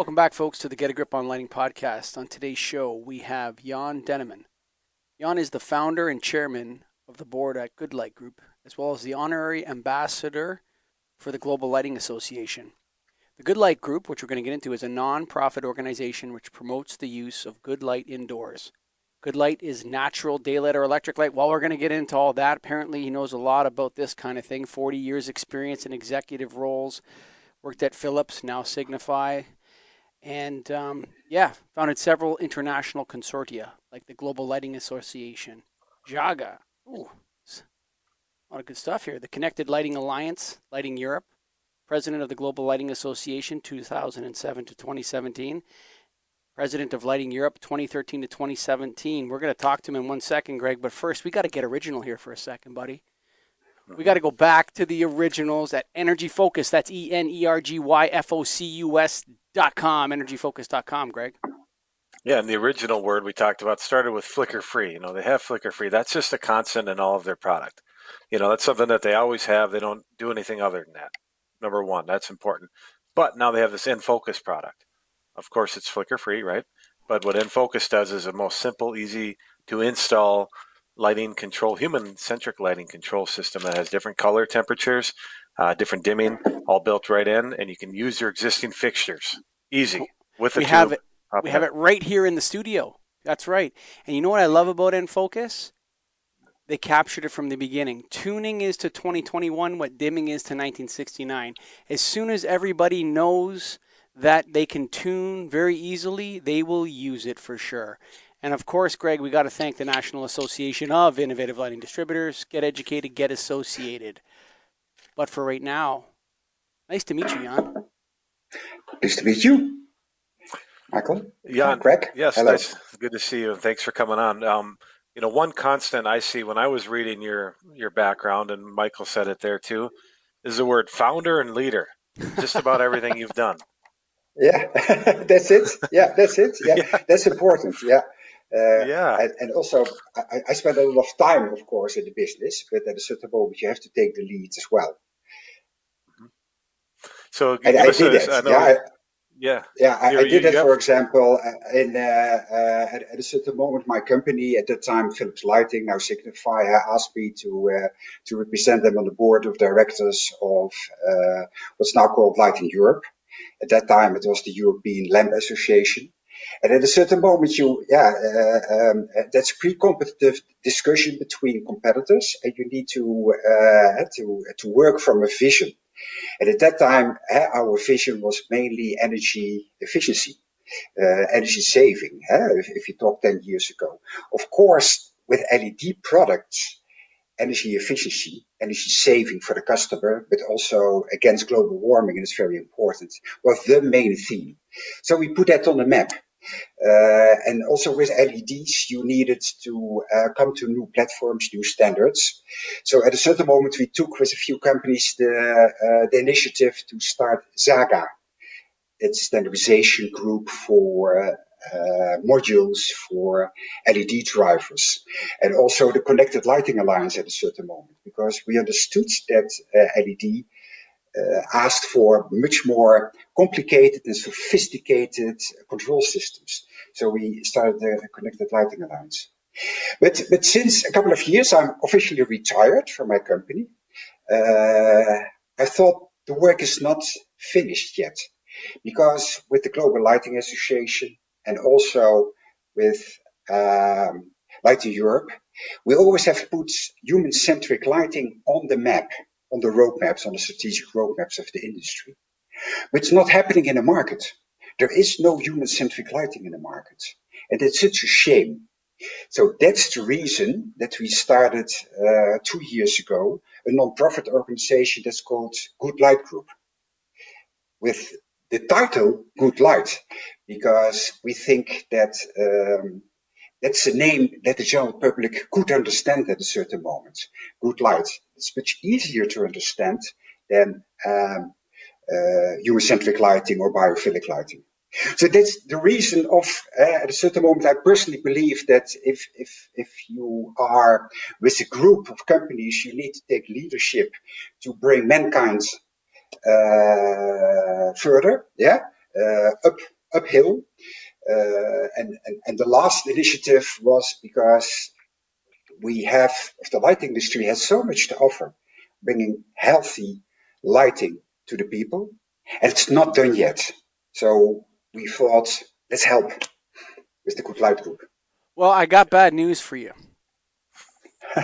Welcome back, folks, to the Get a Grip on Lighting podcast. On today's show, we have Jan Denneman. Jan is the founder and chairman of the board at Good Light Group, as well as the honorary ambassador for the Global Lighting Association. The Good Light Group, which we're going to get into, is a non-profit organization which promotes the use of good light indoors. Good light is natural daylight or electric light. While we're going to get into all that, apparently he knows a lot about this kind of thing. 40 years experience in executive roles, worked at Philips, now Signify, and um, yeah, founded several international consortia like the Global Lighting Association, Zhaga. Ooh, a lot of good stuff here. The Connected Lighting Alliance, Lighting Europe, president of the Global Lighting Association 2007 to 2017, president of Lighting Europe 2013 to 2017. We're going to talk to him in one second, Greg, but first we got to get original here for a second, buddy. We got to go back to the originals at Energy Focus. That's E N E R G Y F O C U S dot com, energyfocus.com, Greg. Yeah, and the original word we talked about started with flicker free. You know, they have flicker free. That's just a constant in all of their product. You know, that's something that they always have. They don't do anything other than that. Number one, that's important. But now they have this EnFocus product. Of course, it's flicker free, right? But what EnFocus does is a most simple, easy to install lighting control, human centric lighting control system that has different color temperatures, uh, different dimming, all built right in, and you can use your existing fixtures easy with the we have it. We have it right here in the studio. That's right. And you know what I love about EnFocus? They captured it from the beginning. Tuning is to 2021 what dimming is to 1969. As soon as everybody knows that they can tune very easily, they will use it for sure. And of course, Greg, we got to thank the National Association of Innovative Lighting Distributors. Get educated, get associated. But for right now, nice to meet you, Jan. Nice to meet you, Michael. Jan, Greg. Yes, Hello. nice. Good to see you, and thanks for coming on. Um, you know, one constant I see when I was reading your your background, and Michael said it there too, is the word founder and leader. Just about everything you've done. Yeah, that's it. Yeah, that's it. Yeah, yeah. that's important. Yeah. Uh, yeah. And, and also, I, I, spent a lot of time, of course, in the business, but at a certain moment, you have to take the lead as well. Mm-hmm. So, and I did it. yeah, yeah, yeah. I, I did that, for example, uh, in uh, uh, at, at, a certain moment, my company at that time, Philips Lighting, now Signify, asked me to uh, to represent them on the board of directors of uh, what's now called Lighting Europe. At that time, it was the European Lamp Association. And at a certain moment, you, yeah, uh, um, that's pre-competitive discussion between competitors, and you need to uh, to to work from a vision. And at that time, uh, our vision was mainly energy efficiency, uh, energy saving. If, if you talk 10 years ago, of course, with LED products, energy efficiency, energy saving for the customer, but also against global warming, and it's very important, was the main theme. So we put that on the map. Uh, and also with LEDs, you needed to uh, come to new platforms, new standards. So at a certain moment, we took with a few companies the, uh, the initiative to start Zhaga. It's a standardization group for modules for LED drivers and also the Connected Lighting Alliance at a certain moment because we understood that LED asked for much more complicated and sophisticated control systems. So we started the Connected Lighting Alliance. But, but since a couple of years, I'm officially retired from my company. Uh, I thought the work is not finished yet because with the Global Lighting Association and also with um, Lighting Europe, we always have put human-centric lighting on the map on the roadmaps, on the strategic roadmaps of the industry. But it's not happening in the market. There is no human-centric lighting in the market. And it's such a shame. So that's the reason that we started uh, two years ago a non-profit organization that's called Good Light Group. With the title Good Light, because we think that um, that's a name that the general public could understand at a certain moment. Good light. It's much easier to understand than um, uh, human-centric lighting or biophilic lighting. So that's the reason of, uh, at a certain moment, I personally believe that if, if, if you are with a group of companies, you need to take leadership to bring mankind uh, further, yeah, up uphill. Uh, and, and and the last initiative was because we have the light industry has so much to offer, bringing healthy lighting to the people, and it's not done yet. So we thought, let's help with the Good Light Group. Well, I got bad news for you.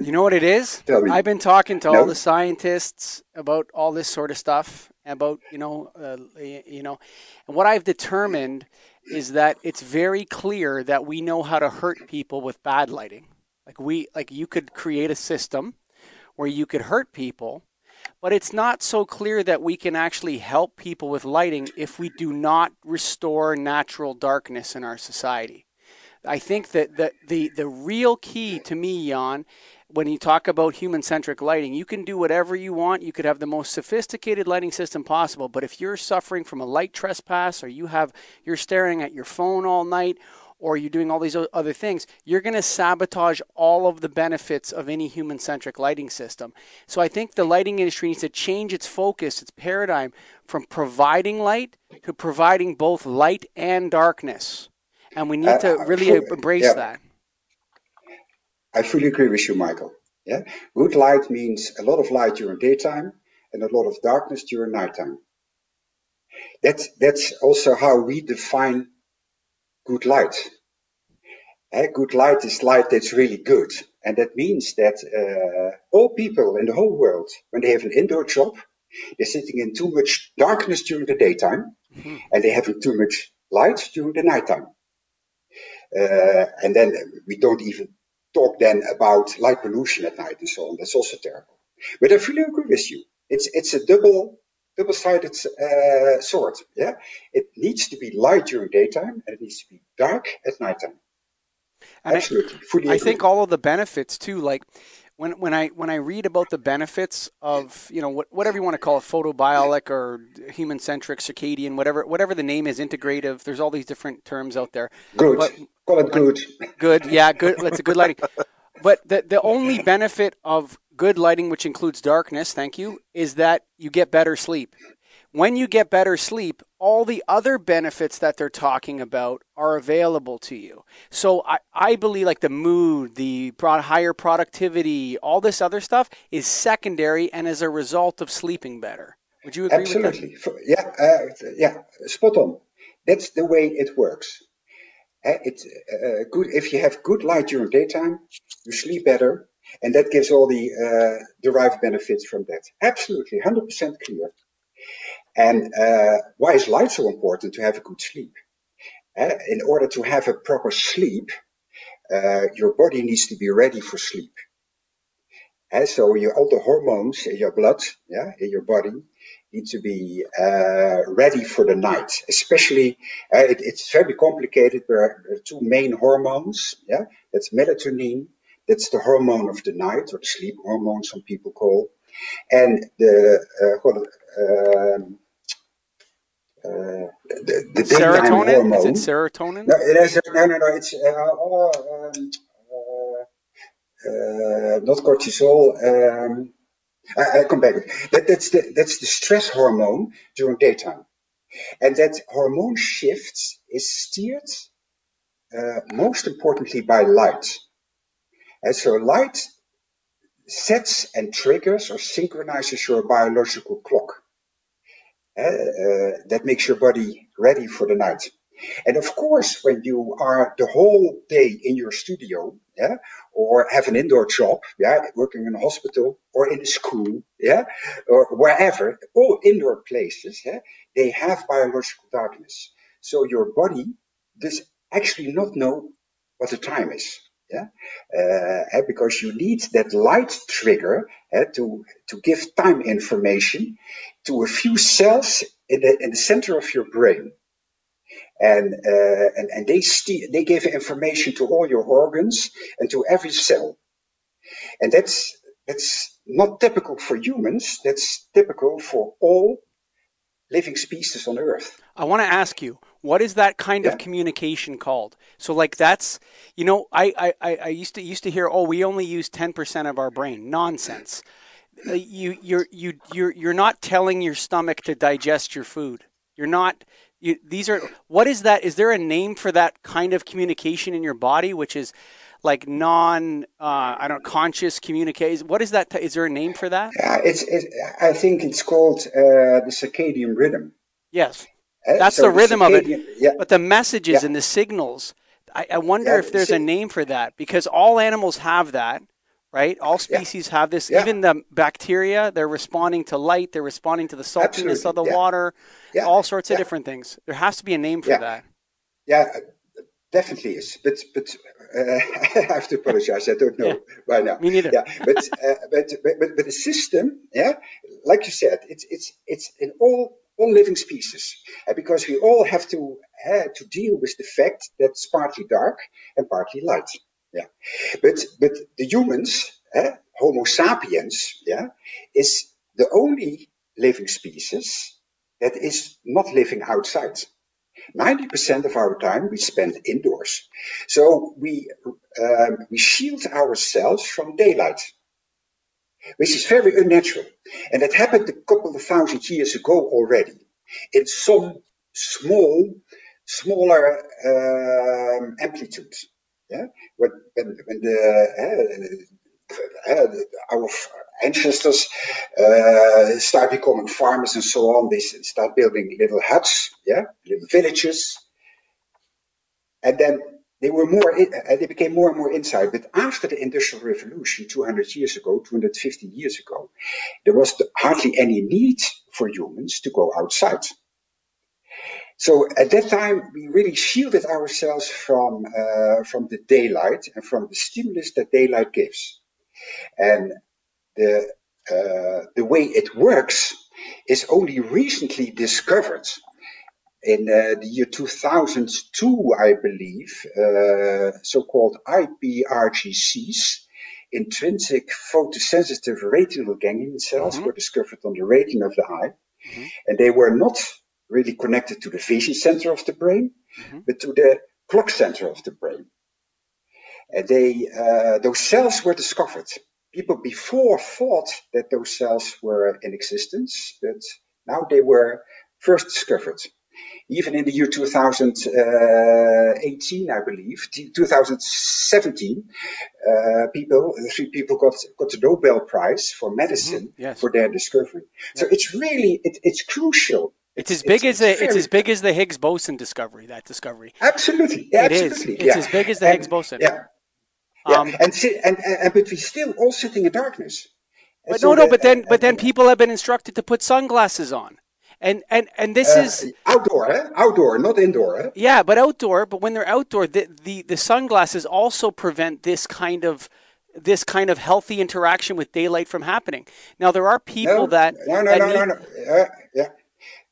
you know what it is? I've been talking to no. all the scientists about all this sort of stuff, about you know, uh, you know, and what I've determined is that it's very clear that we know how to hurt people with bad lighting. Like we, like you could create a system where you could hurt people but it's not so clear that we can actually help people with lighting if we do not restore natural darkness in our society. I think that the, the, the real key to me, Jan, when you talk about human centric lighting, you can do whatever you want. You could have the most sophisticated lighting system possible, but if you're suffering from a light trespass or you have you're staring at your phone all night or you're doing all these other things, you're going to sabotage all of the benefits of any human centric lighting system. So I think the lighting industry needs to change its focus, its paradigm from providing light to providing both light and darkness. And we need uh, to really fully, embrace yeah. that. I fully agree with you, Michael. Yeah, good light means a lot of light during daytime and a lot of darkness during nighttime. That's that's also how we define good light. Uh, good light is light that's really good. And that means that uh, all people in the whole world, when they have an indoor job, they're sitting in too much darkness during the daytime mm-hmm. and they're having too much light during the nighttime. Uh, and then we don't even talk then about light pollution at night and so on. That's also terrible. But I fully agree with you. It's, it's a double double-sided uh, sword. Yeah, it needs to be light during daytime and it needs to be dark at nighttime. And Absolutely, I, fully. I think all of the benefits too, like when when I when I read about the benefits of you know what, whatever you want to call it, photobiolic or human centric, circadian, whatever whatever the name is, integrative. There's all these different terms out there. Good. But, call it good. Good. Yeah. Good. That's a good lighting. But the the only benefit of good lighting, which includes darkness, thank you, is that you get better sleep. When you get better sleep, all the other benefits that they're talking about are available to you. So I, I believe like the mood, the higher productivity, all this other stuff is secondary and as a result of sleeping better. Would you agree Absolutely. with that? Yeah, uh, yeah, spot on. That's the way it works. Uh, it's uh, good if you have good light during daytime, you sleep better, and that gives all the uh, derived benefits from that. Absolutely, 100% clear. And why is light so important to have a good sleep? In order to have a proper sleep, your body needs to be ready for sleep. And so all the hormones in your blood, yeah, in your body, need to be uh, ready for the night. Especially, uh, it, it's very complicated. There are two main hormones. Yeah, that's melatonin that's the hormone of the night, or the sleep hormone, some people call. And the, uh, um, uh, the, the serotonin? hormone. Is it serotonin? No, it is, no, no, no. It's uh, oh, um, uh, not cortisol. Um, I, I come back. That, that's the that's the stress hormone during daytime, and that hormone shift is steered uh, most importantly by light. And so light sets and triggers or synchronizes your biological clock. Uh, uh, that makes your body ready for the night. And of course, when you are the whole day in your studio, yeah, or have an indoor job, yeah, working in a hospital or in a school, yeah, or wherever, all indoor places, yeah, they have biological darkness. So your body does actually not know what the time is. Yeah, uh, because you need that light trigger uh, to to give time information to a few cells in the in the center of your brain, and uh, and and they they give information to all your organs and to every cell, and that's that's not typical for humans. That's typical for all living species on Earth. I want to ask you, what is that kind yeah. of communication called? So, like that's, you know, I, I, I used to used to hear, oh, we only use ten percent of our brain. Nonsense. Uh, you you're you you're you're not telling your stomach to digest your food. You're not. You, these are. What is that? Is there a name for that kind of communication in your body, which is like non, uh, I don't know, conscious communication? What is that? T- is there a name for that? It's. It, I think it's called uh, the circadian rhythm. Yes, uh, that's so the rhythm the of it. Yeah. But the messages yeah. and the signals. I, I wonder yeah, if there's a name for that because all animals have that right? All species yeah. have this. Yeah. Even the bacteria, they're responding to light. They're responding to the saltiness Absolutely. of the yeah. water. All sorts of different things. There has to be a name for that. Yeah, definitely is. But but uh, I have to apologize. I don't know right now. Me neither. Yeah, but, uh, but, but but the system, yeah, like you said, it's it's it's in all all living species uh, because we all have to uh, to deal with the fact that it's partly dark and partly light. Yeah, but but the humans, eh, Homo sapiens, yeah, is the only living species that is not living outside. 90% of our time we spend indoors. So we, um, we shield ourselves from daylight, which is very unnatural. And that happened a couple of thousand years ago already in some small, smaller um, amplitudes. Yeah, when when, when the uh, uh, our ancestors uh, start becoming farmers and so on, they start building little huts, yeah, little villages, and then they were more uh, they became more and more inside. But after the industrial revolution 200 years ago 250 years ago there was hardly any need for humans to go outside so at that time, we really shielded ourselves from uh, from the daylight and from the stimulus that daylight gives. And the uh, the way it works is only recently discovered. In uh, the year 2002, I believe, uh, so-called IPRGCs, intrinsic photosensitive retinal ganglion cells, mm-hmm. were discovered on the retina of the eye, mm-hmm. and they were not really connected to the vision center of the brain, mm-hmm. but to the clock center of the brain. And they, uh, those cells were discovered. People before thought that those cells were in existence, but now they were first discovered. Even in the year 2018, I believe, 2017, uh, people, three people got, got the Nobel Prize for medicine mm-hmm. yes. for their discovery. So it's really, it, it's crucial it's as big it's, as the it's as big as the Higgs boson discovery. That discovery. Absolutely, yeah, it absolutely. Is. It's as big as the and, Higgs boson. Yeah, yeah. Um, and, and, and but we're still all sitting in darkness. but so no, no. but then, but then people have been instructed to put sunglasses on, and and and this uh, is outdoor, eh? outdoor, not indoor. Eh? Yeah, but outdoor. But when they're outdoor, the, the the sunglasses also prevent this kind of this kind of healthy interaction with daylight from happening. Now there are people no, that no no no, need, no no uh,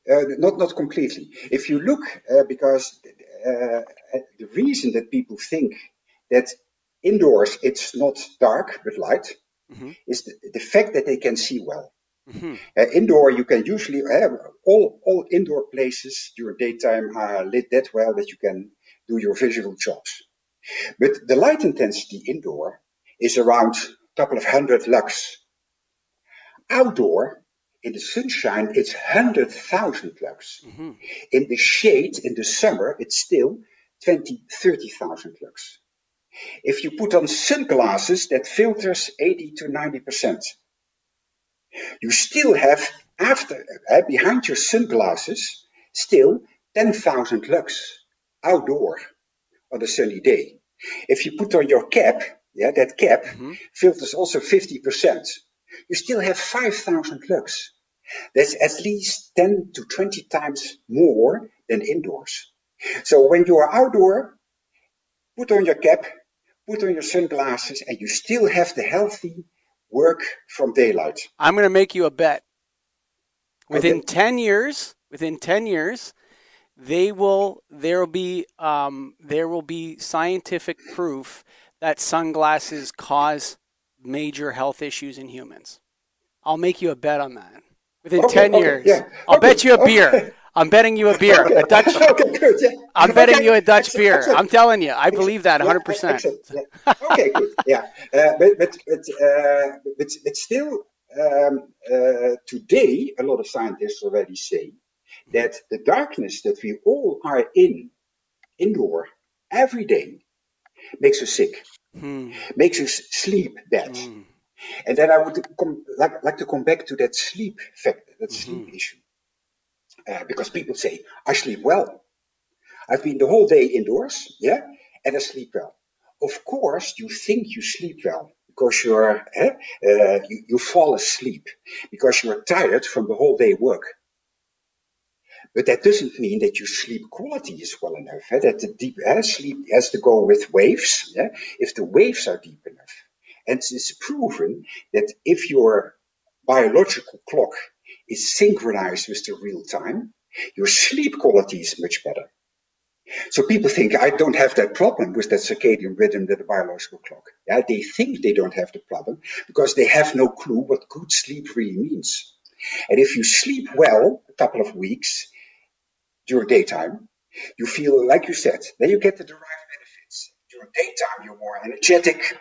not not completely. If you look, uh, because uh, the reason that people think that indoors it's not dark but light mm-hmm. is the, the, fact that they can see well. Mm-hmm. Uh, indoor, you can usually have all all indoor places during daytime are lit that well that you can do your visual jobs. But the light intensity indoor is around a couple of hundred lux. Outdoor, in the sunshine, it's 100,000 lux. Mm-hmm. In the shade, in the summer, it's still 20, 30,000 lux. If you put on sunglasses, that filters 80 to 90%. You still have, after, uh, behind your sunglasses, still 10,000 lux outdoor on a sunny day. If you put on your cap, yeah, that cap mm-hmm. filters also 50% you still have 5,000 lux. That's at least 10 to 20 times more than indoors. So when you are outdoor, put on your cap, put on your sunglasses, and you still have the healthy work from daylight. I'm going to make you a bet. Within okay. 10 years, within 10 years, they will there will be um, there will be scientific proof that sunglasses cause major health issues in humans. I'll make you a bet on that. Within okay, 10 okay, years. Yeah. I'll okay, bet you a beer. I'm betting you a beer. A Dutch. good, yeah. I'm betting you a Dutch excellent, beer. Excellent. I'm telling you, I believe that 100%. Yeah, okay, good. Yeah. Uh, but, but, but, uh, but, but still, um, uh, today, a lot of scientists already say that the darkness that we all are in, indoor, every day, makes us sick, hmm. makes us sleep bad. Hmm. And then I would come, like, like to come back to that sleep factor, that mm-hmm. sleep issue. Uh, because people say, I sleep well. I've been the whole day indoors, yeah, and I sleep well. Of course, you think you sleep well because you're eh, uh, you, you fall asleep because you're tired from the whole day work. But that doesn't mean that your sleep quality is well enough. Eh? That the deep eh, sleep has to go with waves. If the waves are deep enough, and it's proven that if your biological clock is synchronized with the real time, your sleep quality is much better. So people think I don't have that problem with that circadian rhythm, that the biological clock. Yeah, they think they don't have the problem because they have no clue what good sleep really means. And if you sleep well a couple of weeks during daytime, you feel like you said, then you get the derived benefits. During daytime, you're more energetic,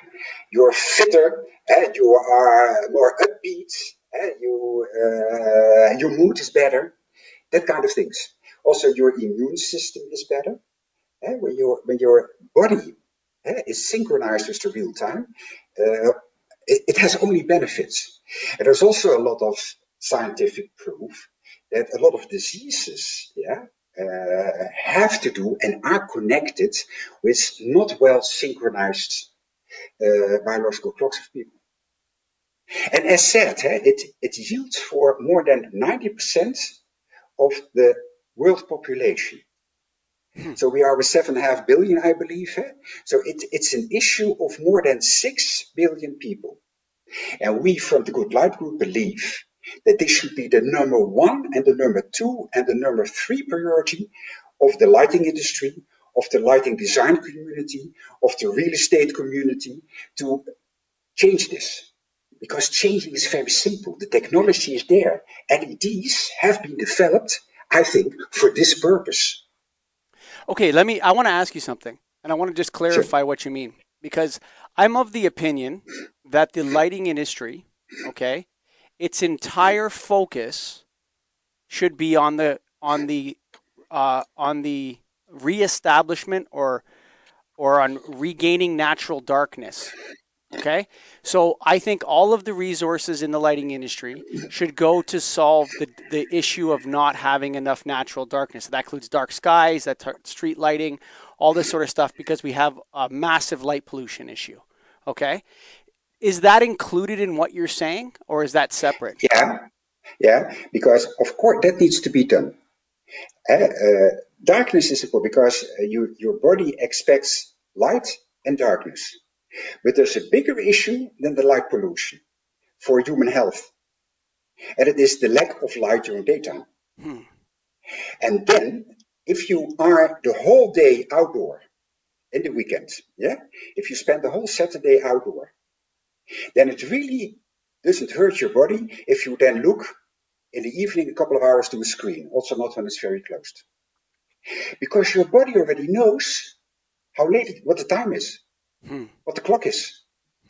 you're fitter, and you are more upbeat, and you uh, your mood is better, that kind of things. Also, your immune system is better. Eh, when, your, when your body eh, is synchronized with the real time, uh, it, it, has only benefits. And there's also a lot of scientific proof that a lot of diseases, yeah, uh, have to do and are connected with not well synchronized uh, biological clocks of people. And as said, eh, it, it yields for more than 90% of the world population. Hmm. So we are with seven and a half billion, I believe. Eh? So it, it's an issue of more than six billion people. And we from the Good Light Group believe that this should be the number one and the number two and the number three priority of the lighting industry, of the lighting design community, of the real estate community to change this. Because changing is very simple. The technology is there. LEDs have been developed I think, for this purpose. Okay, let me. I want to ask you something, and I want to just clarify sure. what you mean because I'm of the opinion that the lighting industry, okay, its entire focus should be on the on the uh, on the reestablishment or or on regaining natural darkness. Okay. So I think all of the resources in the lighting industry should go to solve the, the issue of not having enough natural darkness. So that includes dark skies, that street lighting, all this sort of stuff, because we have a massive light pollution issue. Okay. Is that included in what you're saying or is that separate? Yeah. Yeah. Because, of course, that needs to be done. Uh, uh, darkness is important because uh, you, your body expects light and darkness. But there's a bigger issue than the light pollution for human health. And it is the lack of light during daytime. Hmm. And then, if you are the whole day outdoor in the weekend, yeah, if you spend the whole Saturday outdoor, then it really doesn't hurt your body if you then look in the evening a couple of hours to a screen, also not when it's very closed. Because your body already knows how late, what the time is hmm. what the clock is.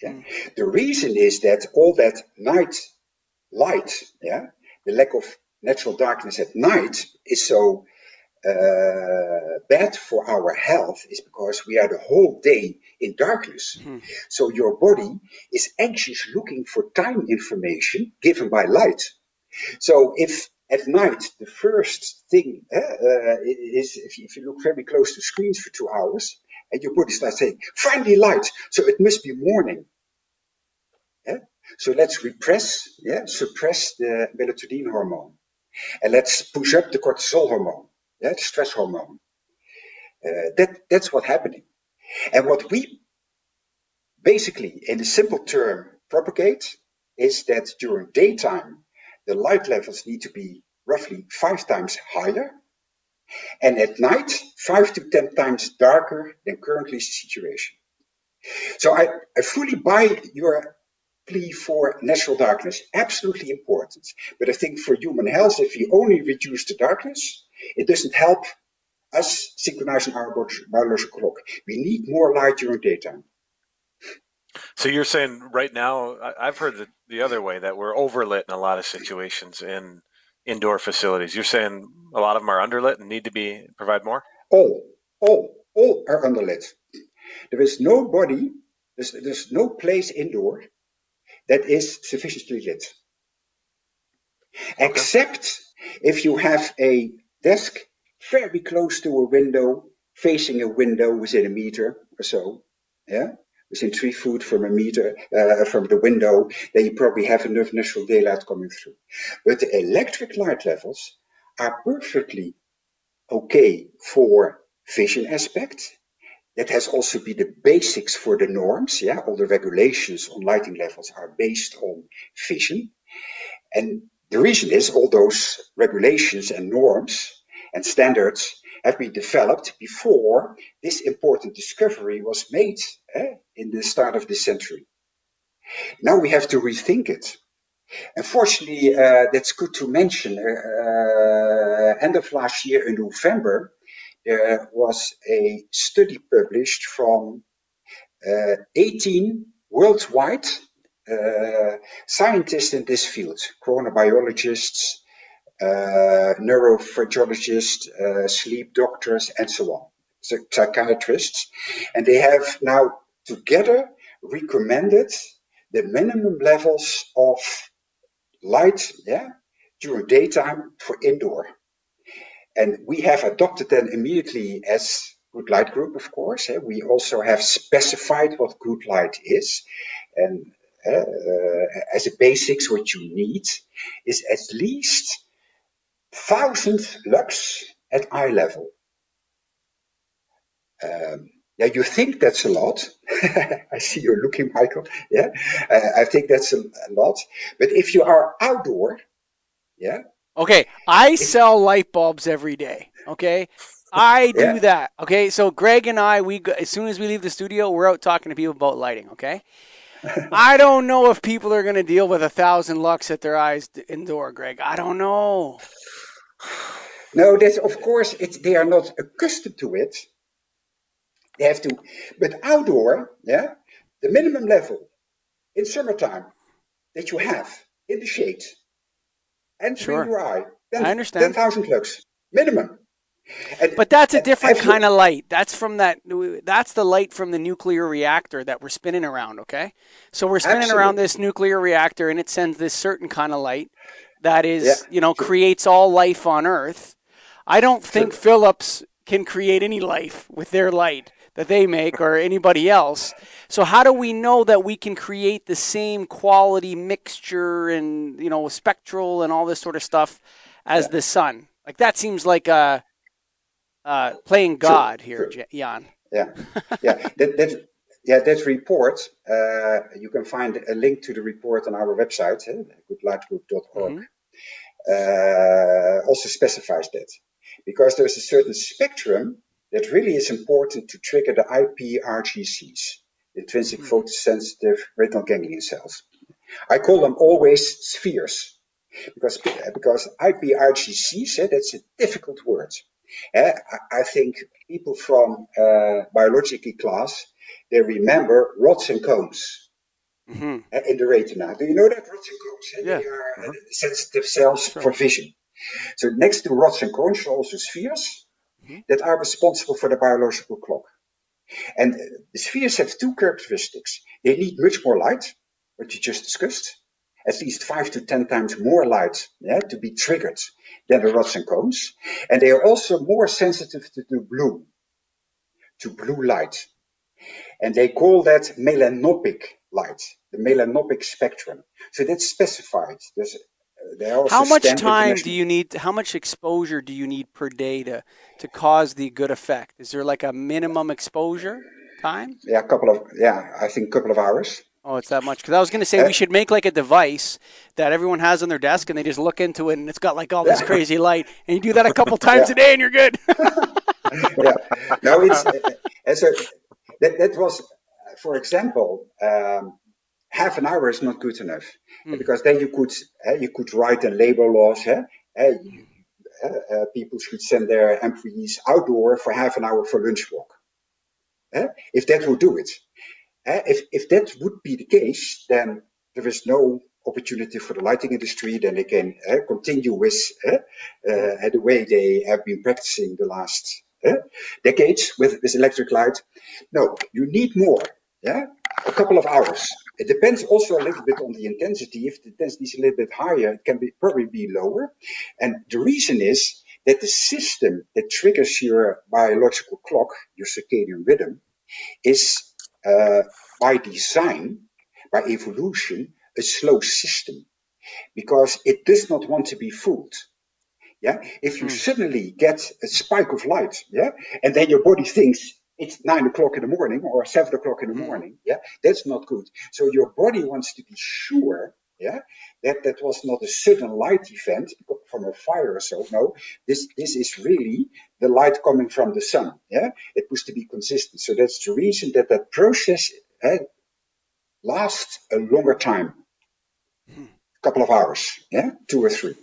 Yeah? Hmm. The reason is that all that night light, yeah, the lack of natural darkness at night is so uh, bad for our health is because we are the whole day in darkness. Hmm. So your body is anxious looking for time information given by light. So if at night the first thing uh, uh, is if you, if you look very close to screens for two hours, and your body starts saying, finally light, so it must be morning. Yeah? So let's repress, yeah, suppress the melatonin hormone. And let's push up the cortisol hormone, yeah, stress hormone. Uh, that, that's what's happening. And what we basically, in a simple term, propagate is that during daytime, the light levels need to be roughly five times higher and at night, five to 10 times darker than currently the situation. So I, I fully buy your plea for natural darkness, absolutely important. But I think for human health, if we only reduce the darkness, it doesn't help us synchronizing our biological clock. We need more light during daytime. So you're saying right now, I've heard the, the other way that we're overlit in a lot of situations, in indoor facilities? You're saying a lot of them are underlit and need to be provide more. All, all, all are underlit. There is nobody. There's, there's no place indoor that is sufficiently lit, okay. except if you have a desk very close to a window, facing a window within a meter or so. Yeah within three foot from a meter uh, from the window, then you probably have enough natural daylight coming through. But the electric light levels are perfectly okay for vision aspect. That has also been the basics for the norms. Yeah, all the regulations on lighting levels are based on vision. And the reason is all those regulations and norms and standards have been developed before this important discovery was made eh, in the start of this century. Now we have to rethink it. Unfortunately, uh, that's good to mention. Uh, end of last year in November, there was a study published from uh, 18 worldwide uh, scientists in this field, chronobiologists, uh, neurophysiologists, uh, sleep doctors, and so on, psychiatrists. And they have now together recommended the minimum levels of light yeah, during daytime for indoor. And we have adopted them immediately as good light group, of course. We also have specified what good light is. And uh, as a basics, what you need is at least thousand lux at eye level. Um, yeah, you think that's a lot. I see you're looking, Michael. Yeah, uh, I think that's a, a, lot. But if you are outdoor, yeah. Okay, I if, sell light bulbs every day. Okay, I do yeah. that. Okay, so Greg and I, we as soon as we leave the studio, we're out talking to people about lighting. Okay. I don't know if people are going to deal with a thousand lux at their eyes indoor, Greg. I don't know. No, that's of course it's they are not accustomed to it. They have to, but outdoor, yeah, the minimum level in summertime that you have in the shade and sure. your eye, then I understand. ten thousand lux minimum. And, but that's a different kind of light. That's from that. That's the light from the nuclear reactor that we're spinning around. Okay, so we're spinning absolutely. around this nuclear reactor, and it sends this certain kind of light that is, yeah, you know, true. creates all life on Earth. I don't think true. Philips can create any life with their light that they make or anybody else. So how do we know that we can create the same quality mixture and you know spectral and all this sort of stuff as yeah. the sun? Like that seems like a uh, playing God here, Jan. Yeah, yeah. that, that, yeah, that report, uh, you can find a link to the report on our website, eh, goodlightgroup.org, mm-hmm. uh, also specifies that. Because there's a certain spectrum that really is important to trigger the IPRGCs, intrinsic mm-hmm. photosensitive retinal ganglion cells. I call them always spheres, because, because IPRGCs, eh, that's a difficult word. Uh, I think people from uh, biological class they remember rods and cones mm-hmm. uh, in the retina. Do you know that rods and cones? Uh, yeah. They are uh-huh. sensitive cells sure. for vision. So next to rods and cones are also spheres mm-hmm. that are responsible for the biological clock. And the spheres have two characteristics. They need much more light, what you just discussed, at least five to ten times more light yeah, to be triggered than the rods and cones. And they are also more sensitive to the blue, to blue light. And they call that melanopic light, the melanopic spectrum. So that's specified. There's, uh, how much time do you need? How much exposure do you need per day to, to cause the good effect? Is there like a minimum exposure time? Yeah, a couple of yeah, I think a couple of hours. Oh, it's that much. Because I was going to say we should make like a device that everyone has on their desk, and they just look into it, and it's got like all this crazy light, and you do that a couple times yeah. a day, and you're good. yeah. No, it's as a that, that was, for example, um, half an hour is not good enough mm. because then you could uh, you could write a labor laws. Uh, uh, people should send their employees outdoor for half an hour for lunch walk. if that would do it, if that would be the case, then there is no opportunity for the lighting industry, then they can continue with uh, the way they have been practicing the last decades with, with electric light. No, you need more. Yeah, a couple of hours. It depends also a little bit on the intensity. If the intensity is a little bit higher, it can be probably be lower. And the reason is that the system that triggers your biological clock, your circadian rhythm, is uh, by design, by evolution, a slow system because it does not want to be fooled. Yeah. If you mm. suddenly get a spike of light, yeah, and then your body thinks it's nine o'clock in the morning or seven o'clock in the mm. morning, yeah, that's not good. So your body wants to be sure, yeah, that that was not a sudden light event from a fire or so. No, this this is really the light coming from the sun. Yeah, it was to be consistent. So that's the reason that that process uh, lasts a longer time, a hmm. couple of hours, yeah, two or three.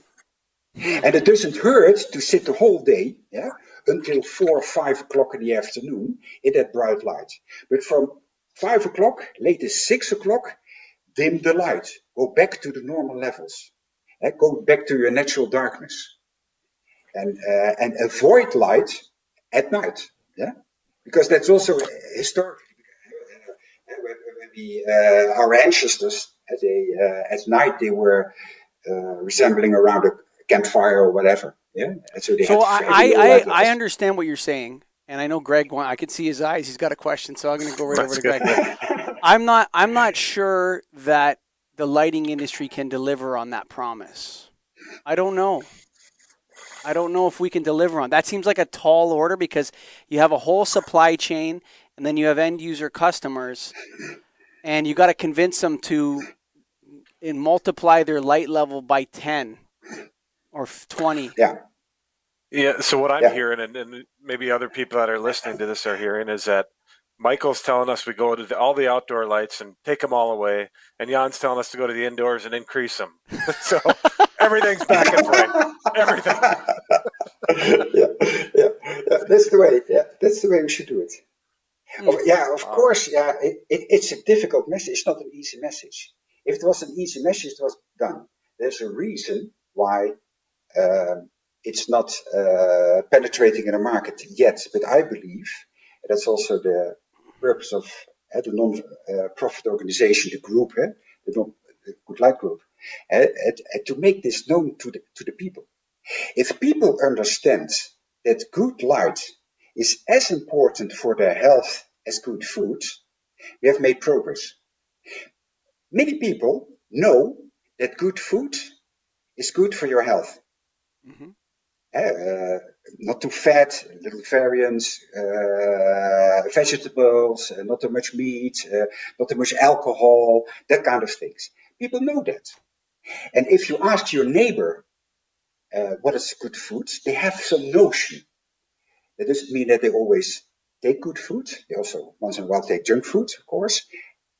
And it doesn't hurt to sit the whole day, yeah, until four or five o'clock in the afternoon in that bright light. But from five o'clock, latest six o'clock, dim the light. Go back to the normal levels. Uh, go back to your natural darkness. And, uh, and avoid light at night. Yeah? Because that's also historically. When we, uh, our ancestors, they, uh, at night, they were uh, resembling around a campfire or whatever. Yeah. So, so I, I, I, understand what you're saying. And I know Greg. I could see his eyes. He's got a question, so I'm going to go right over to Greg. I'm not. I'm not sure that the lighting industry can deliver on that promise. I don't know. I don't know if we can deliver on that. Seems like a tall order because you have a whole supply chain, and then you have end user customers, and you got to convince them to and multiply their light level by ten or 20. Yeah. Yeah. So what I'm yeah. hearing, and, and, maybe other people that are listening to this are hearing, is that Michael's telling us we go to the, all the outdoor lights and take them all away, and Jan's telling us to go to the indoors and increase them. so everything's back and forth. Everything. yeah, yeah, yeah, that's the way. Yeah, that's the way we should do it. Mm. Oh, yeah, of wow. course. Yeah, it, it, it's a difficult message. It's not an easy message. If it was an easy message, it was done. There's a reason why um, it's not uh, penetrating in the market yet, but I believe that's also the purpose of uh, the non-profit organization, the group, uh, the, non, the Good Light Group, uh, to make this known to the, to the people. If people understand that good light is as important for their health as good food, we have made progress. Many people know that good food is good for your health. Mm-hmm. Uh, not too fat, little variants, uh, vegetables, uh, not too much meat, uh, not too much alcohol, that kind of things. People know that. And if you ask your neighbor uh, what is good food, they have some notion. That doesn't mean that they always take good food. They also once in a while take junk food, of course,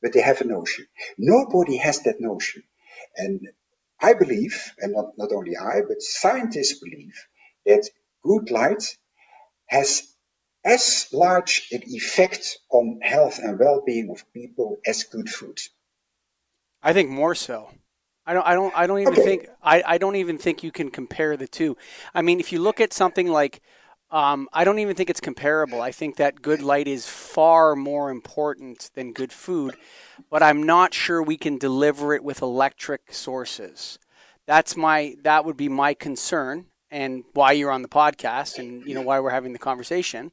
but they have a notion. Nobody has that notion. And I believe, and not, not only I, but scientists believe, that good light has as large an effect on health and well-being of people as good food. I think more so. I don't. I don't. I don't even okay. think. I, I don't even think you can compare the two. I mean, if you look at something like, um, I don't even think it's comparable. I think that good light is far more important than good food but I'm not sure we can deliver it with electric sources. That's my that would be my concern and why you're on the podcast and you know why we're having the conversation.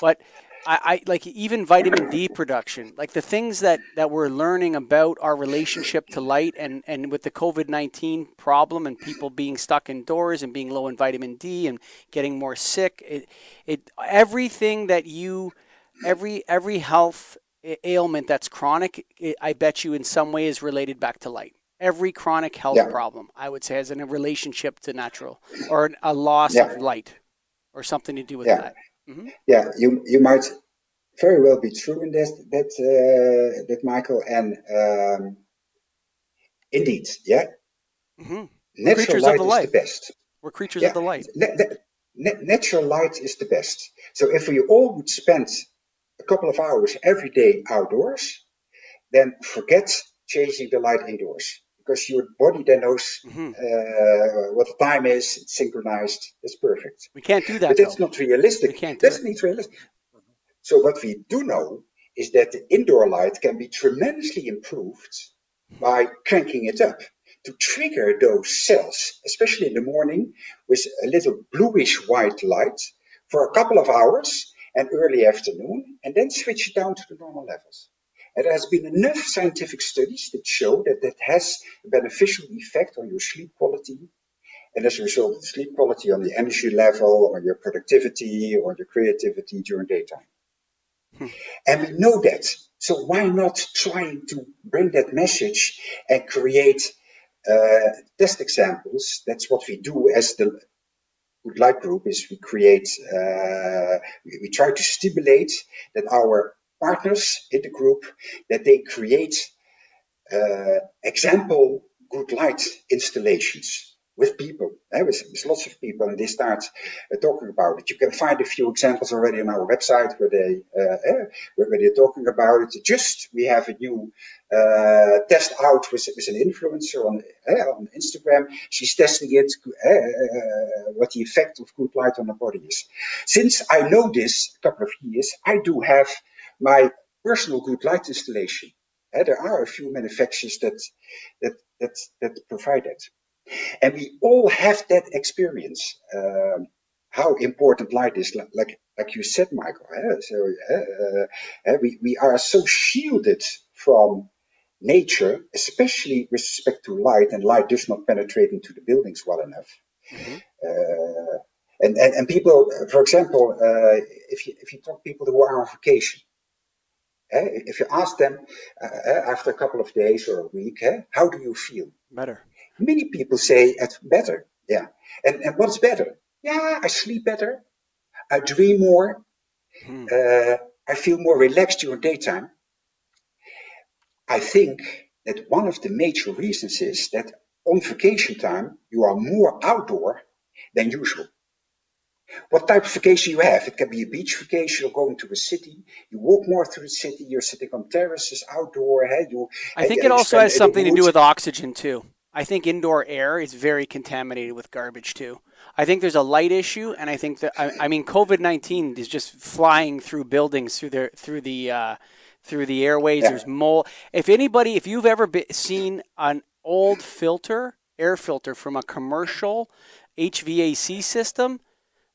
But I, I, like even vitamin D production, like the things that, that we're learning about our relationship to light and, and with the COVID 19 problem and people being stuck indoors and being low in vitamin D and getting more sick. It, it, everything that you, every, every health ailment that's chronic, I bet you in some way is related back to light. Every chronic health yeah. problem, I would say, has a relationship to natural or a loss yeah. of light or something to do with yeah. that. Mm-hmm. Yeah, you you might very well be true in that that uh, that Michael and um, indeed, yeah. Mm-hmm. Natural light, the light is the best. We're creatures of the light. Na- na- natural light is the best. So if we all would spend a couple of hours every day outdoors, then forget changing the light indoors. Because your body then knows mm-hmm. uh, what the time is, it's synchronized, it's perfect. We can't do that. But it's not realistic. We can't do That's it. not realistic. So what we do know is that the indoor light can be tremendously improved by cranking it up to trigger those cells, especially in the morning, with a little bluish white light for a couple of hours and early afternoon, and then switch it down to the normal levels. There has been enough scientific studies that show that that has a beneficial effect on your sleep quality, and as a result of sleep quality on the energy level, or your productivity, or your creativity during daytime. Hmm. And we know that. So why not trying to bring that message and create uh, test examples? That's what we do as the Good Light Group is we create, uh, we, we try to stimulate that our partners in the group that they create uh, example good light installations with people, eh, with, with, lots of people, and they start uh, talking about it. You can find a few examples already on our website where they uh, eh, where, where, they're talking about it. Just we have a new uh, test out with, with an influencer on eh, on Instagram. She's testing it, uh, what the effect of good light on the body is. Since I know this a couple of years, I do have my personal good light installation. there are a few manufacturers that that that that provide it. And we all have that experience. Um, how important light is, like like you said, Michael. So uh, uh, we we are so shielded from nature, especially with respect to light, and light does not penetrate into the buildings well enough. Mm-hmm. Uh, and, and and people, for example, uh, if you if you talk to people who are on vacation, if you ask them uh, after a couple of days or a week, eh, how do you feel? Better. Many people say it's better. Yeah. And, and what's better? Yeah, I sleep better. I dream more. Hmm. Uh, I feel more relaxed during daytime. I think that one of the major reasons is that on vacation time, you are more outdoor than usual. What type of vacation you have? It can be a beach vacation or going to a city. You walk more through the city. You're sitting on terraces, outdoor. Hey, you. I think it also has something to do with oxygen too. I think indoor air is very contaminated with garbage too. I think there's a light issue, and I think that I, I mean COVID nineteen is just flying through buildings through the through the uh, through the airways. Yeah. There's mold. If anybody, if you've ever been, seen an old filter, air filter from a commercial HVAC system,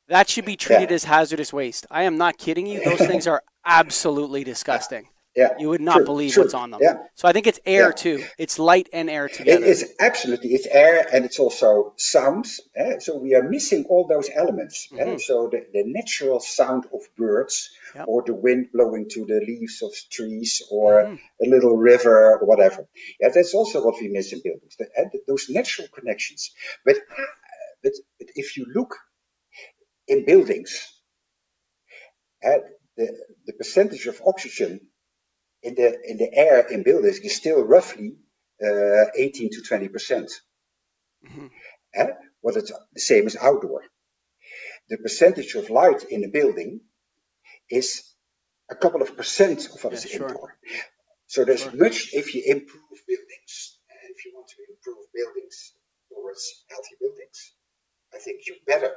that should be treated yeah. as hazardous waste. I am not kidding you. Those things are absolutely disgusting. Yeah, you would not true, believe true. what's on them. Yeah. So I think it's air yeah. too. It's light and air together. It is absolutely. It's air and it's also sounds. Eh? So we are missing all those elements. Eh? Mm-hmm. Eh? So the, the natural sound of birds yep. or the wind blowing to the leaves of trees or mm-hmm. a little river or whatever. Yeah, that's also what we miss in buildings. The, eh? those natural connections. But, but, but if you look in buildings, uh, the, the percentage of oxygen in the in the air in buildings is still roughly uh, 18 to 20 percent. Mm-hmm. Eh? What it's the same as outdoor. The percentage of light in a building is a couple of percent of what yeah, is sure. indoor. So there's sure. much if you improve buildings, and if you want to improve buildings towards healthy buildings, I think you're better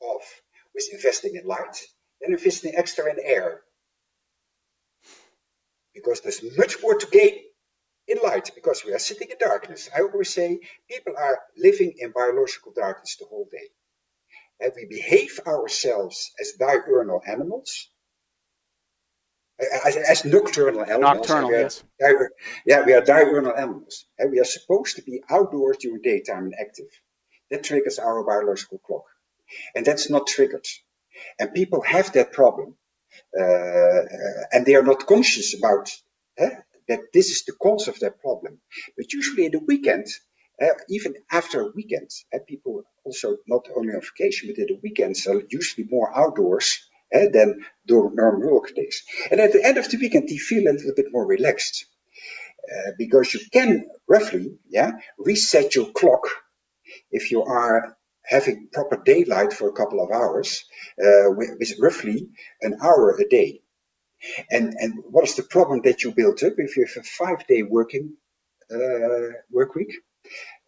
off with investing in light than investing extra in air because there's much more to gain in light because we are sitting in darkness. I always say people are living in biological darkness the whole day. And we behave ourselves as diurnal animals, as, as nocturnal animals. Nocturnal, yes. yeah, we are diurnal animals. And we are supposed to be outdoors during daytime and active. That triggers our biological clock. And that's not triggered. And people have that problem. Uh, and they are not conscious about eh, that this is the cause of their problem. But usually in the weekend, uh, even after a weekend, uh, people also not only on vacation, but in the weekends are usually more outdoors uh, than during normal work days. And at the end of the weekend, they feel a little bit more relaxed because you can roughly, yeah, reset your clock if you are having proper daylight for a couple of hours uh, with, roughly an hour a day. And, and what is the problem that you build up if you have a five day working uh, work week.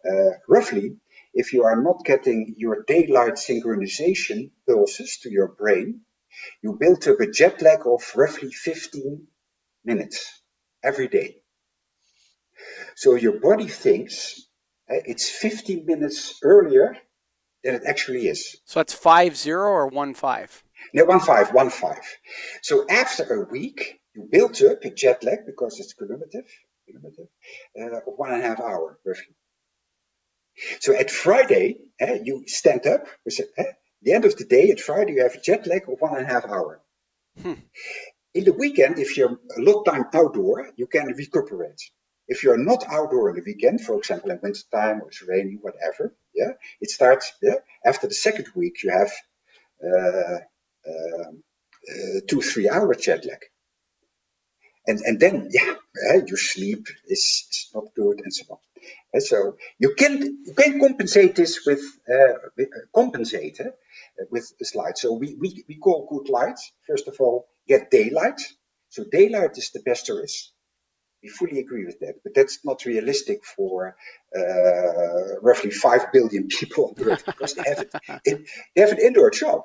Uh, roughly, if you are not getting your daylight synchronization pulses to your brain, you build up a jet lag of roughly 15 minutes every day. So your body thinks uh, it's 15 minutes earlier than it actually is. So that's five zero or one five? No, one five, one five. So after a week, you build up a jet lag because it's cumulative, cumulative uh, of one and a half hour roughly. So at Friday, uh, you stand up. Uh, the end of the day, at Friday, you have a jet lag of one and a half hour. Hmm. In the weekend, if you're a lot time outdoor, you can recuperate. If you're not outdoor in the weekend, for example, in winter time or it's raining, whatever, yeah, it starts. Yeah, after the second week, you have uh, uh, uh, two three hour jet lag, and and then yeah, your sleep is, is not good and so on. And so you can you can compensate this with, uh, with uh, compensate uh, with light. So we, we we call good light first of all get daylight. So daylight is the best there is. We fully agree with that, but that's not realistic for uh, roughly five billion people on Earth because they have it, they have an indoor job.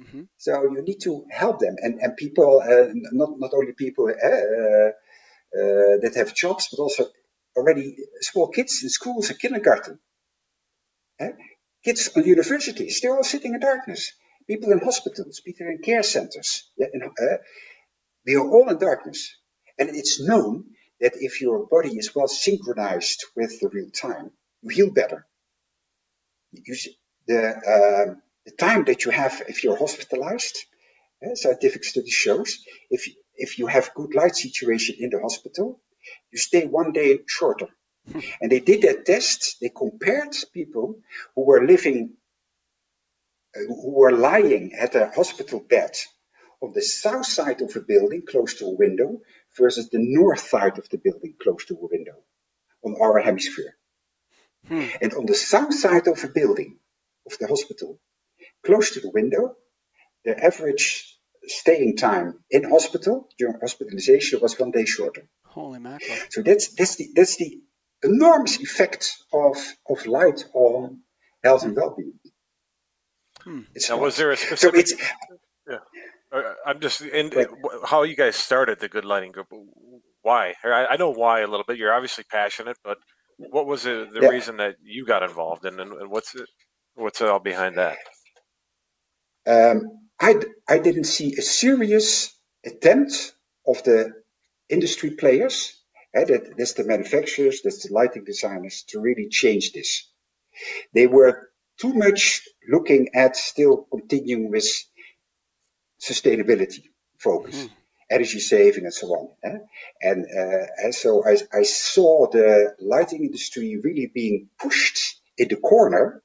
Mm-hmm. So you need to help them, and and people, uh, not not only people uh, uh, uh, that have jobs, but also already small kids in schools and kindergarten. Kids on universities, they're all sitting in darkness. People in hospitals, people in care centers, yeah, in, uh, we are all in darkness. And it's known that if your body is well synchronized with the real time, you heal better. You, the, uh, the time that you have if you're hospitalized, uh, scientific study shows, if, if you have good light situation in the hospital, you stay one day shorter. Hmm. and they did that test. They compared people who were living, uh, who were lying at a hospital bed on the south side of a building close to a window versus the north side of the building close to a window on our hemisphere. Hmm. And on the south side of a building of the hospital, close to the window, the average staying time in hospital during hospitalization was one day shorter. Holy mackerel! So that's that's the that's the enormous effect of of light on health and well-being. Hmm. Now, was there a specific? So yeah. Uh, I'm just in how you guys started the Good Lighting Group. Why? I, know why a little bit. You're obviously passionate, but what was the, the yeah. reason that you got involved in, and, what's it, what's all behind that? Um, I I didn't see a serious attempt of the industry players. Uh, that, that's the manufacturers, that's the lighting designers to really change this. They were too much looking at still continuing with sustainability focus, mm. energy saving, and so on. Eh? And, uh, and so I, I saw the lighting industry really being pushed in the corner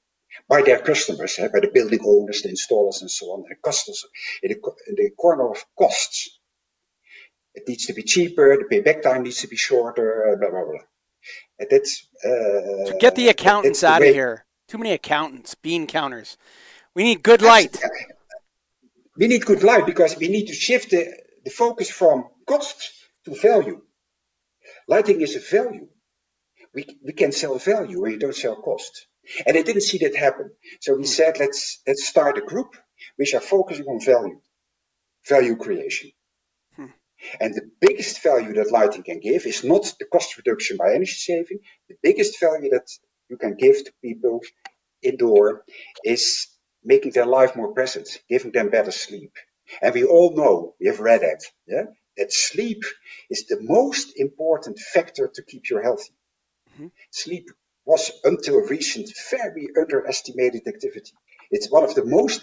by their customers, eh? by the building owners, the installers, and so on, and customers in the, in the corner of costs. It needs to be cheaper, the payback time needs to be shorter, blah, blah, blah. And that's. Uh, so get the accountants out of here. Too many accountants, bean counters. We need good light we need good light because we need to shift the, the focus from cost to value. Lighting is a value. We, we can sell value when you don't sell cost. And I didn't see that happen. So we hmm. said, let's, let's start a group which are focusing on value, value creation. Hmm. And the biggest value that lighting can give is not the cost reduction by energy saving. The biggest value that you can give to people indoor is making their life more present, giving them better sleep. And we all know, we have read it, yeah, that sleep is the most important factor to keep you healthy. Mm-hmm. Sleep was until recent very underestimated activity. It's one of the most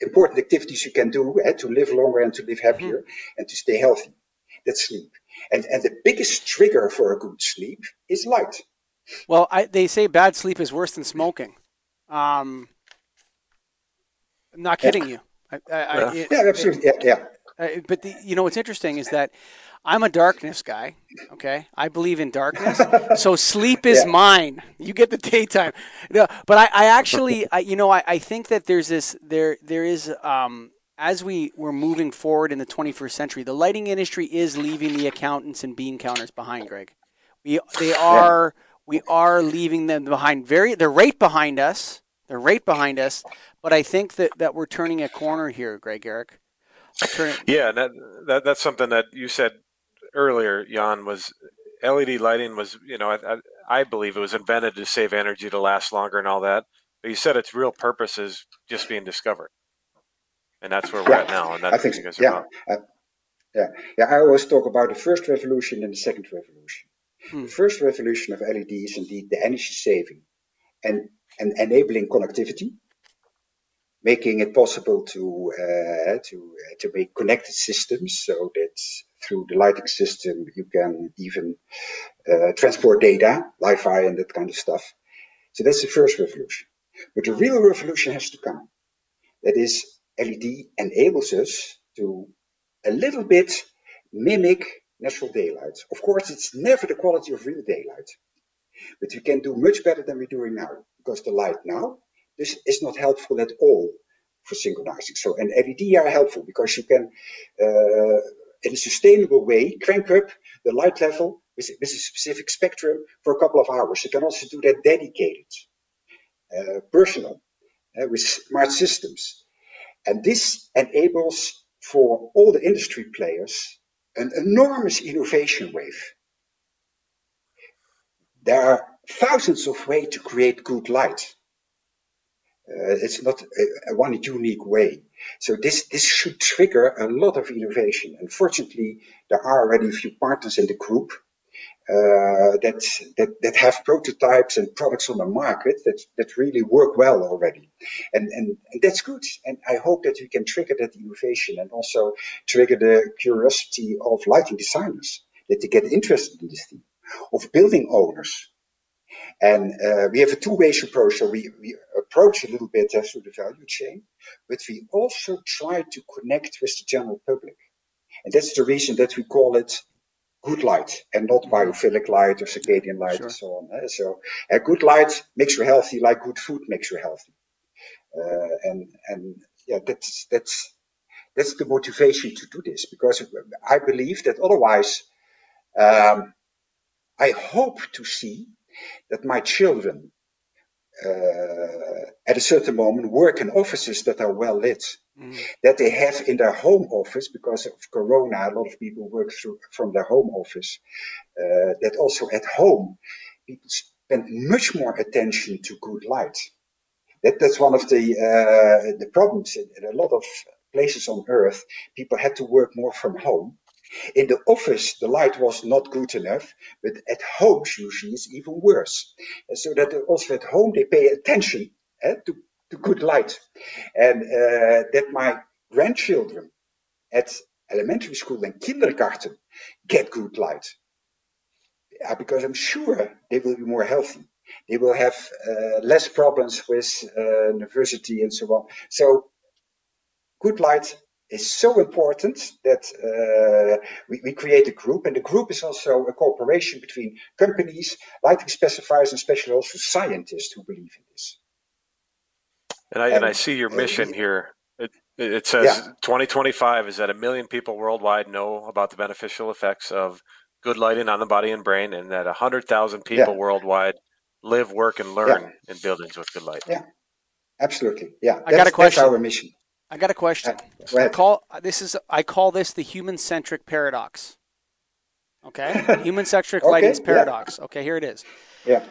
important activities you can do eh, to live longer and to live happier mm-hmm. and to stay healthy. That's sleep. And, and the biggest trigger for a good sleep is light. Well, I, they say bad sleep is worse than smoking. Um, I'm not kidding yeah. you. I, I, yeah. It, yeah, absolutely. It, yeah, yeah. but the, you know what's interesting is that I'm a darkness guy. Okay, I believe in darkness. so sleep is yeah. mine. You get the daytime. No, but I, I actually, I, you know, I, I think that there's this there there is um, as we were moving forward in the 21st century, the lighting industry is leaving the accountants and bean counters behind, Greg. We they are yeah. we are leaving them behind. Very, they're right behind us. They're right behind us. But I think that, that we're turning a corner here, Greg Eric. Yeah, that, that that's something that you said earlier, Jan. Was LED lighting was you know I, I believe it was invented to save energy to last longer and all that. But you said its real purpose is just being discovered, and that's where we're yeah, at now. And that's I think so. yeah, uh, yeah, yeah. I always talk about the first revolution and the second revolution. Hmm. The first revolution of LED is indeed the energy saving and and enabling connectivity making it possible to uh, to uh, to make connected systems so that through the lighting system you can even uh, transport data, Wi-Fi and that kind of stuff. So that's the first revolution. But the real revolution has to come. That is, LED enables us to a little bit mimic natural daylight. Of course, it's never the quality of real daylight, but we can do much better than we're doing now because the light now this is not helpful at all for synchronizing. So, and LED are helpful because you can, uh, in a sustainable way, crank up the light level with, with, a specific spectrum for a couple of hours. You can also do that dedicated, uh, personal, uh, with smart systems. And this enables for all the industry players an enormous innovation wave. There are thousands of ways to create good light. Uh, it's not a, a one unique way. So this, this should trigger a lot of innovation. Unfortunately, there are already a few partners in the group uh, that, that, that have prototypes and products on the market that, that really work well already. And, and, and that's good. And I hope that we can trigger that innovation and also trigger the curiosity of lighting designers, that they get interested in this theme, of building owners, and uh, we have a two-way approach. So we, we approach a little bit uh, through the value chain, but we also try to connect with the general public. And that's the reason that we call it good light and not mm-hmm. biophilic light or circadian light sure. and so on. Uh, so a good light makes you healthy, like good food makes you healthy. Uh, and and yeah, that's that's that's the motivation to do this because I believe that otherwise, um, I hope to see that my children uh, at a certain moment work in offices that are well lit, mm. that they have in their home office because of Corona. A lot of people work through, from their home office. Uh, that also at home, people spend much more attention to good light. That, that's one of the uh, the problems in, in a lot of places on Earth. People had to work more from home, in the office, the light was not good enough, but at home, usually it's even worse. And so that also at home, they pay attention eh, to, to good light. And uh, that my grandchildren at elementary school and kindergarten get good light. Because I'm sure they will be more healthy. They will have uh, less problems with uh, university and so on. So good light is so important that uh, we, we create a group, and the group is also a cooperation between companies, lighting specifiers, and especially also scientists who believe in this. And I, and, and I see your mission uh, here. It, it says yeah. 2025 is that a million people worldwide know about the beneficial effects of good lighting on the body and brain, and that 100,000 people yeah. worldwide live, work, and learn yeah. in buildings with good light. Yeah, absolutely. Yeah, I got a question. That's our mission. I got a question. Uh, I call this is I call this the human centric paradox. Okay, human centric okay, lighting's paradox. Yeah. Okay, here it is. Yeah.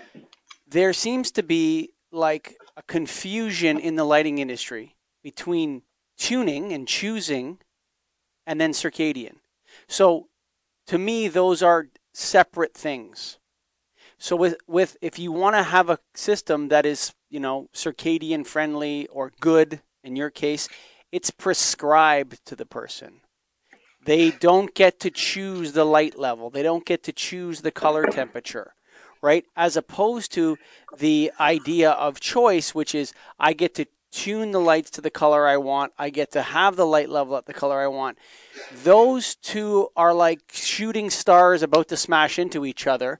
There seems to be like a confusion in the lighting industry between tuning and choosing, and then circadian. So, to me, those are separate things. So with with if you want to have a system that is you know circadian friendly or good in your case, it's prescribed to the person. They don't get to choose the light level, they don't get to choose the color temperature, right? As opposed to the idea of choice, which is I get to tune the lights to the color I want, I get to have the light level at the color I want. Those two are like shooting stars about to smash into each other.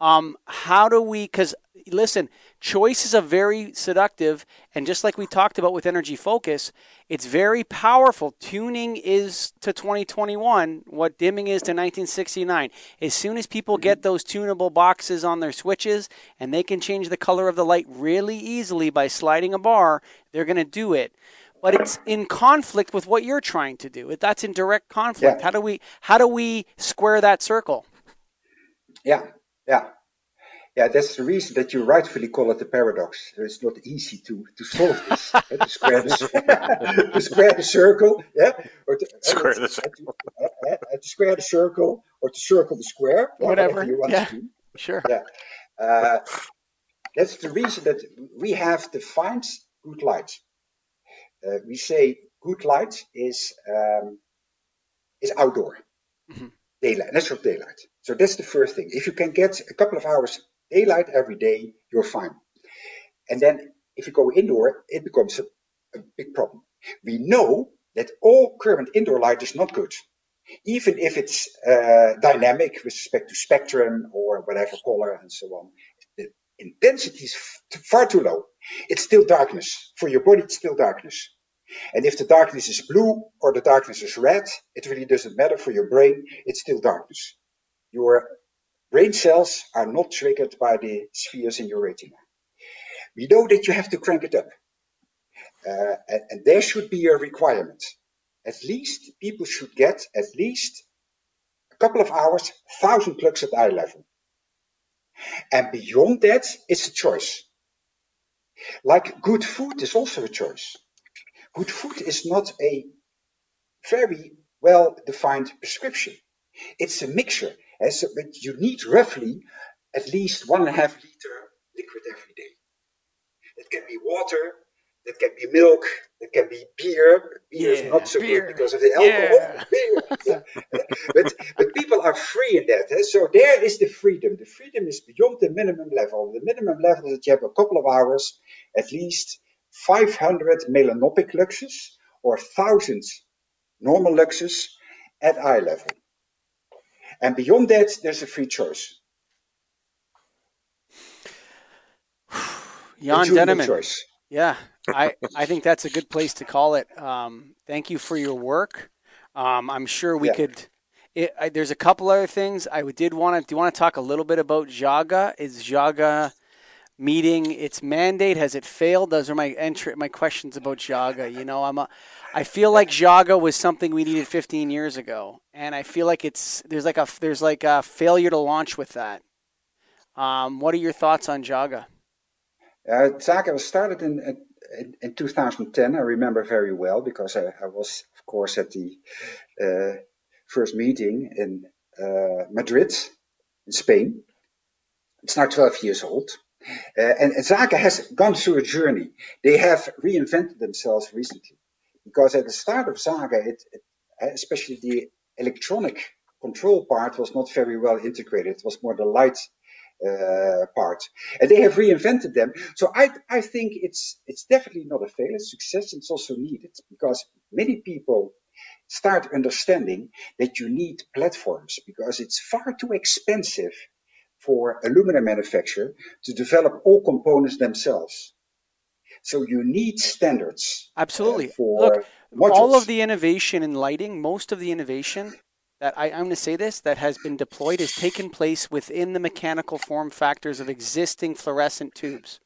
Um, how do we? Because listen, choice is a very seductive, and just like we talked about with energy focus, it's very powerful. Tuning is to 2021 what dimming is to 1969. As soon as people get mm-hmm. those tunable boxes on their switches and they can change the color of the light really easily by sliding a bar, they're going to do it but it's in conflict with what you're trying to do. That's in direct conflict. Yeah. How do we how do we square that circle? Yeah, yeah, yeah. That's the reason that you rightfully call it a paradox. It's not easy to to solve this. to square the to square the circle, yeah, or to square the circle, to, to square the circle, or to circle the square, whatever, whatever you want yeah. to do. Sure. Yeah. Uh, that's the reason that we have defined good light uh, we say good light is um, is outdoor, mm-hmm. daylight, natural daylight. So that's the first thing. If you can get a couple of hours daylight every day, you're fine. And then if you go indoor, it becomes a, a big problem. We know that all current indoor light is not good. Even if it's uh, dynamic with respect to spectrum or whatever color and so on, the intensity is far too low. It's still darkness. For your body, it's still darkness. And if the darkness is blue or the darkness is red, it really doesn't matter for your brain. It's still darkness. Your brain cells are not triggered by the spheres in your retina. We know that you have to crank it up. Uh, and, and there should be a requirement. At least people should get at least a couple of hours, thousand lux at eye level. And beyond that, it's a choice. Like good food is also a choice. Good food is not a very well defined prescription. It's a mixture. But you need roughly at least one and a half liter liquid every day. It can be water, it can be milk, it can be beer. Beer yeah, is not so beer. good because of the alcohol. Yeah. Yeah. but, but people are free in that. Eh? So there is the freedom. The freedom is beyond the minimum level. The minimum level is that you have a couple of hours at least 500 melanopic luxes or thousands normal luxes at eye level. And beyond that, there's a free choice. Jan Denneman. Yeah, I, I think that's a good place to call it. Um, thank you for your work. Um, I'm sure we yeah. could. It, I, there's a couple other things I did want to. Do you want to talk a little bit about Zhaga? Is Zhaga meeting its mandate? Has it failed? Those are my entry, my questions about Zhaga. You know, I'm a, I feel like Zhaga was something we needed 15 years ago, and I feel like it's there's like a there's like a failure to launch with that. Um, what are your thoughts on Zhaga? Uh, Zhaga was started in, in, in 2010. I remember very well because I, I was, of course, at the uh, first meeting in uh, Madrid, in Spain. It's now 12 years old. Uh, and, and Zhaga has gone through a journey. They have reinvented themselves recently because at the start of Zhaga, it, it, especially the electronic control part was not very well integrated. It was more the light uh, part, and they have reinvented them. So I I think it's it's definitely not a failure. Success it's also needed because many people start understanding that you need platforms because it's far too expensive for aluminum manufacturer to develop all components themselves. So you need standards. Uh, Absolutely. Uh, for Look, modules. all of the innovation in lighting, most of the innovation that I, I'm going to say this that has been deployed has taken place within the mechanical form factors of existing fluorescent tubes.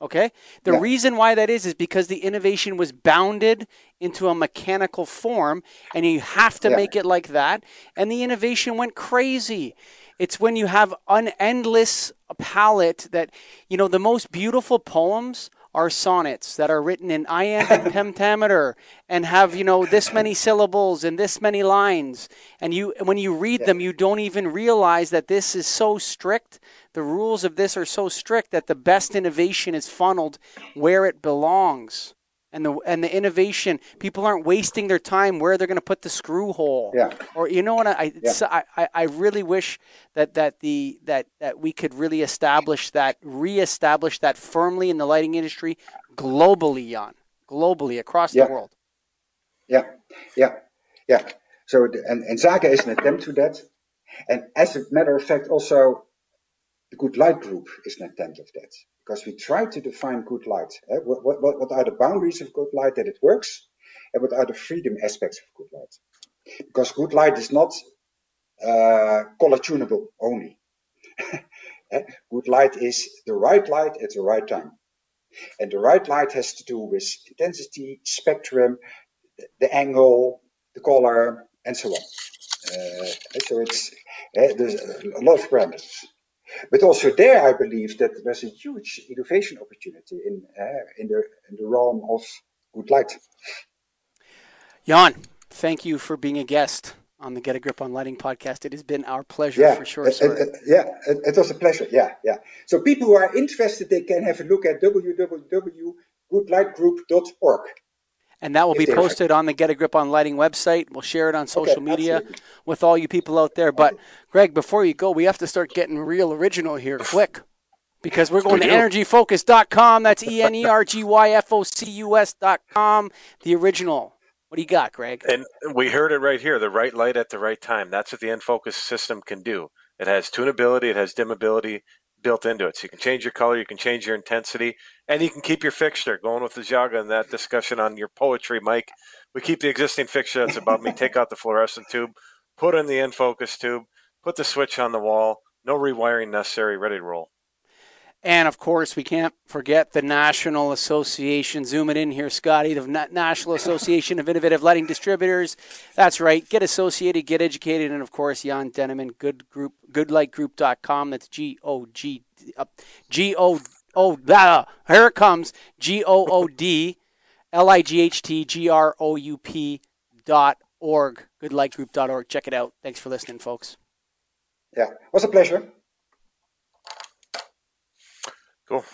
Okay? The yeah. reason why that is is because the innovation was bounded into a mechanical form and you have to yeah. make it like that and the innovation went crazy. It's when you have an endless palette that, you know, the most beautiful poems are sonnets that are written in iambic pentameter and have you know this many syllables and this many lines. And you when you read them you don't even realize that this is so strict. The rules of this are so strict that the best innovation is funneled where it belongs and the and the innovation. People aren't wasting their time where they're going to put the screw hole. Yeah. Or you know what I yeah. I, I really wish that that the that that we could really establish that reestablish that firmly in the lighting industry globally, Jan, globally across yeah. the world. Yeah. Yeah. Yeah. So and and Zhaga is an attempt to that. And as a matter of fact, also the good light group is an attempt of that because we try to define good light. Eh? What, what, what are the boundaries of good light that it works, and what are the freedom aspects of good light? Because good light is not uh, color tunable only. Eh? good light is the right light at the right time. And the right light has to do with intensity, spectrum, the, angle, the color, and so on. Uh, so it's uh, there's a lot of parameters. But also there, I believe that there's a huge innovation opportunity in uh, in the in the realm of good light. Jan, thank you for being a guest on the Get a Grip on Lighting podcast. It has been our pleasure for sure. Yeah, it, it, was a pleasure. Yeah, yeah. So people who are interested, they can have a look at www.goodlightgroup.org. And that will be posted on the Get a Grip on Lighting website. We'll share it on social okay, media absolutely. with all you people out there. But Greg, before you go, we have to start getting real original here, quick. Because we're going we to energyfocus.com. That's E N E R G Y F O C U S.com. The original what do you got, Greg? And we heard it right here the right light at the right time. That's what the EnFocus system can do. It has tunability, it has dimmability built into it. So you can change your color, you can change your intensity, and you can keep your fixture. Going with the Zhaga and that discussion on your poetry, Mike. We keep the existing fixture that's above me, take out the fluorescent tube, put in the EnFocus tube, put the switch on the wall, no rewiring necessary, ready to roll. And of course, we can't forget the National Association. Zooming in here, Scotty, the National Association of Innovative Lighting Distributors. That's right. Get associated, get educated, and of course, Jan Denneman, good group, goodlightgroup.com. That's G O G G O O. Here it comes. G O O D L I G H T G R O U P dot org. Goodlightgroup.org. Check it out. Thanks for listening, folks. Yeah, it was a pleasure. Cool